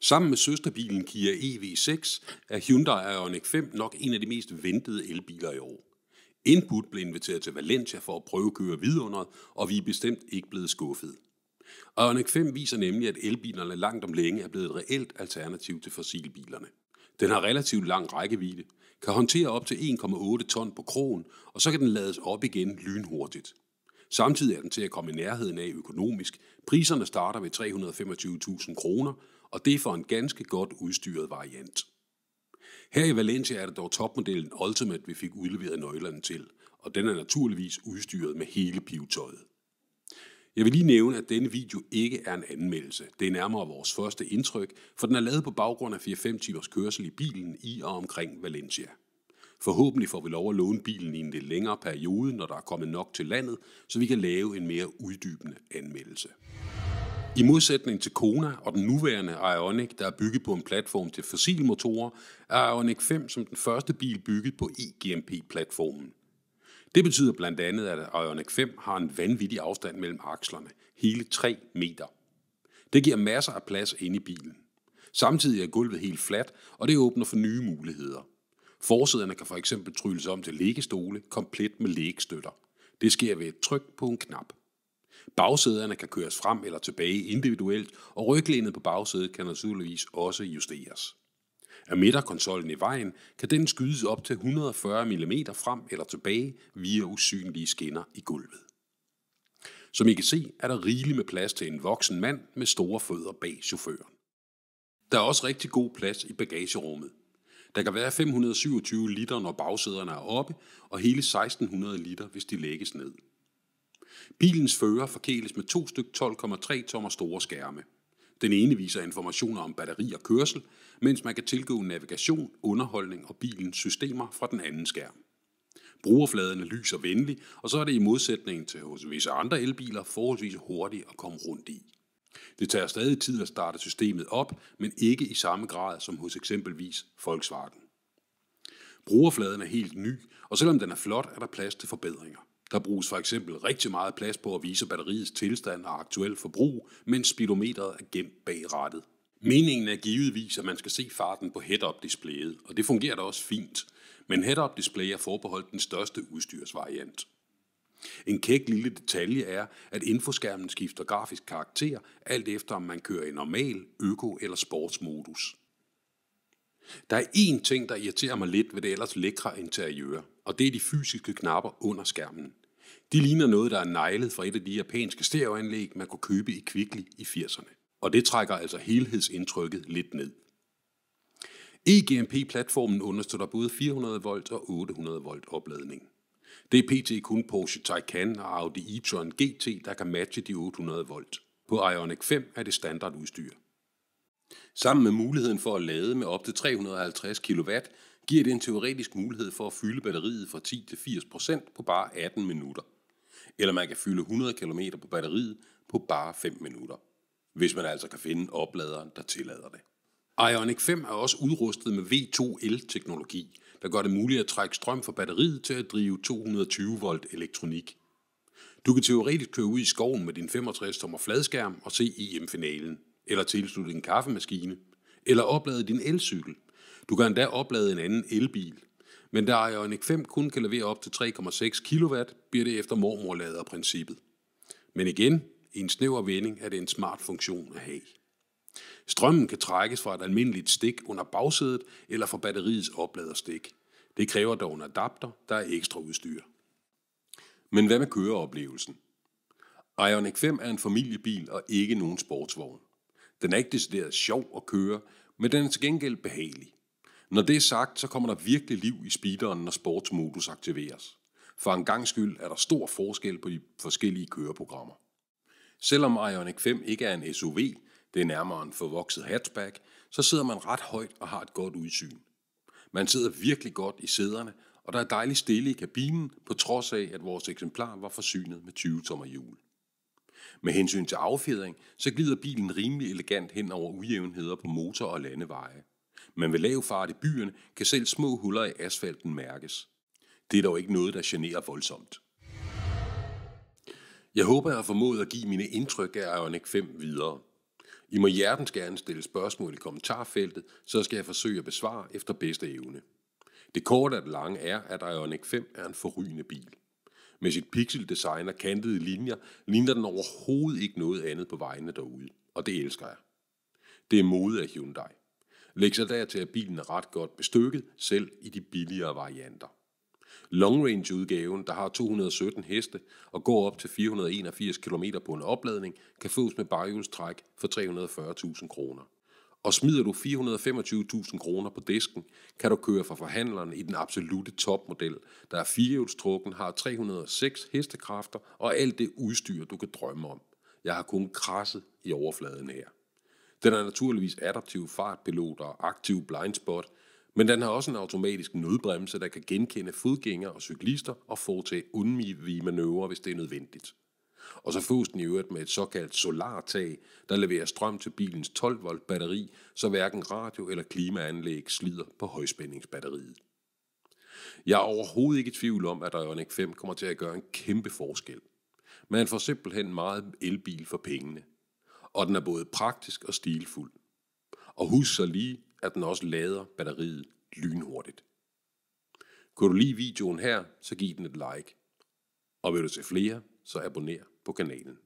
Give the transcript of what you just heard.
Sammen med søsterbilen Kia EV6 er Hyundai Ioniq 5 nok en af de mest ventede elbiler i år. Input blev inviteret til Valencia for at prøve at køre vidunder, og vi er bestemt ikke blevet skuffet. Ioniq 5 viser nemlig, at elbilerne langt om længe er blevet et reelt alternativ til fossilbilerne. Den har relativt lang rækkevidde, kan håndtere op til 1,8 ton på krogen, og så kan den lades op igen lynhurtigt. Samtidig er den til at komme i nærheden af økonomisk. Priserne starter ved 325.000 kroner, og det er for en ganske godt udstyret variant. Her i Valencia er det dog topmodellen Ultimate, vi fik udleveret nøglerne til, og den er naturligvis udstyret med hele pivetøjet. Jeg vil lige nævne, at denne video ikke er en anmeldelse. Det er nærmere vores første indtryk, for den er lavet på baggrund af 4-5 timers kørsel i bilen i og omkring Valencia. Forhåbentlig får vi lov at låne bilen i en lidt længere periode, når der er kommet nok til landet, så vi kan lave en mere uddybende anmeldelse. I modsætning til Kona og den nuværende Ioniq, der er bygget på en platform til fossilmotorer, er Ioniq 5 som den første bil bygget på eGMP-platformen. Det betyder blandt andet, at Ioniq 5 har en vanvittig afstand mellem akslerne, hele 3 meter. Det giver masser af plads inde i bilen. Samtidig er gulvet helt fladt, og det åbner for nye muligheder. Forsæderne kan for eksempel trylles om til liggestole, komplet med lægstøtter. Det sker ved et tryk på en knap. Bagsæderne kan køres frem eller tilbage individuelt, og ryglænet på bagsædet kan naturligvis også justeres. Er midterkonsollen i vejen, kan den skydes op til 140 mm frem eller tilbage via usynlige skinner i gulvet. Som I kan se, er der rigeligt med plads til en voksen mand med store fødder bag chaufføren. Der er også rigtig god plads i bagagerummet. Der kan være 527 liter, når bagsæderne er oppe, og hele 1600 liter, hvis de lægges ned. Bilens fører forkæles med to styk 12,3 tommer store skærme. Den ene viser informationer om batteri og kørsel, mens man kan tilgå navigation, underholdning og bilens systemer fra den anden skærm. Brugerfladen er lys og venlig, og så er det i modsætning til hos visse andre elbiler forholdsvis hurtigt at komme rundt i. Det tager stadig tid at starte systemet op, men ikke i samme grad som hos eksempelvis Volkswagen. Brugerfladen er helt ny, og selvom den er flot, er der plads til forbedringer. Der bruges for eksempel rigtig meget plads på at vise batteriets tilstand og aktuel forbrug, mens speedometeret er gemt bag rattet. Meningen er givetvis, at man skal se farten på head-up displayet, og det fungerer da også fint. Men head-up display er forbeholdt den største udstyrsvariant. En kæk lille detalje er, at infoskærmen skifter grafisk karakter, alt efter om man kører i normal, øko eller sportsmodus. Der er én ting, der irriterer mig lidt ved det ellers lækre interiør, og det er de fysiske knapper under skærmen. De ligner noget, der er neglet fra et af de japanske stereoanlæg, man kunne købe i Kvickly i 80'erne. Og det trækker altså helhedsindtrykket lidt ned. eGMP-platformen understøtter både 400 volt og 800 volt opladning. Det er pt. kun Porsche Taycan og Audi e-tron GT, der kan matche de 800 volt. På Ioniq 5 er det standardudstyr. Sammen med muligheden for at lade med op til 350 kW, giver det en teoretisk mulighed for at fylde batteriet fra 10 til 80% på bare 18 minutter. Eller man kan fylde 100 km på batteriet på bare 5 minutter. Hvis man altså kan finde opladeren, der tillader det. Ioniq 5 er også udrustet med V2L-teknologi, der gør det muligt at trække strøm fra batteriet til at drive 220 volt elektronik. Du kan teoretisk køre ud i skoven med din 65 tommer fladskærm og se EM-finalen, eller tilslutte en kaffemaskine, eller oplade din elcykel. Du kan endda oplade en anden elbil. Men da Ioniq 5 kun kan levere op til 3,6 kW, bliver det efter mormorlader-princippet. Men igen, i en snæver vending er det en smart funktion at have. Strømmen kan trækkes fra et almindeligt stik under bagsædet eller fra batteriets opladerstik. Det kræver dog en adapter, der er ekstra udstyr. Men hvad med køreoplevelsen? Ioniq 5 er en familiebil og ikke nogen sportsvogn. Den er ikke decideret sjov at køre, men den er til gengæld behagelig. Når det er sagt, så kommer der virkelig liv i speederen, når sportsmodus aktiveres. For en gang skyld er der stor forskel på de forskellige køreprogrammer. Selvom Ioniq 5 ikke er en SUV, det er nærmere en forvokset hatchback, så sidder man ret højt og har et godt udsyn. Man sidder virkelig godt i sæderne, og der er dejligt stille i kabinen, på trods af, at vores eksemplar var forsynet med 20 tommer hjul. Med hensyn til affjedring, så glider bilen rimelig elegant hen over ujævnheder på motor- og landeveje. Men ved lav fart i byerne kan selv små huller i asfalten mærkes. Det er dog ikke noget, der generer voldsomt. Jeg håber, jeg har formået at give mine indtryk af Ioniq 5 videre. I må hjertens gerne stille spørgsmål i kommentarfeltet, så skal jeg forsøge at besvare efter bedste evne. Det korte og det lange er, at Ioniq 5 er en forrygende bil. Med sit pixel-design og kantede linjer ligner den overhovedet ikke noget andet på vejene derude, og det elsker jeg. Det er mode af Hyundai. Læg sig dertil, at bilen er ret godt bestykket, selv i de billigere varianter. Long range udgaven, der har 217 heste og går op til 481 km på en opladning, kan fås med baghjulstræk for 340.000 kroner. Og smider du 425.000 kroner på disken, kan du køre fra forhandleren i den absolute topmodel, der er firehjulstrukken, har 306 hestekræfter og alt det udstyr, du kan drømme om. Jeg har kun krasset i overfladen her. Den er naturligvis adaptiv fartpilot og aktiv blindspot, men den har også en automatisk nødbremse, der kan genkende fodgængere og cyklister og foretage undvige manøvrer, hvis det er nødvendigt. Og så fås den i øvrigt med et såkaldt solartag, der leverer strøm til bilens 12 volt batteri, så hverken radio- eller klimaanlæg slider på højspændingsbatteriet. Jeg er overhovedet ikke i tvivl om, at Ioniq 5 kommer til at gøre en kæmpe forskel. Man får simpelthen meget elbil for pengene. Og den er både praktisk og stilfuld. Og husk så lige, at den også lader batteriet lynhurtigt. Kunne du lide videoen her, så giv den et like. Og vil du se flere, så abonner på kanalen.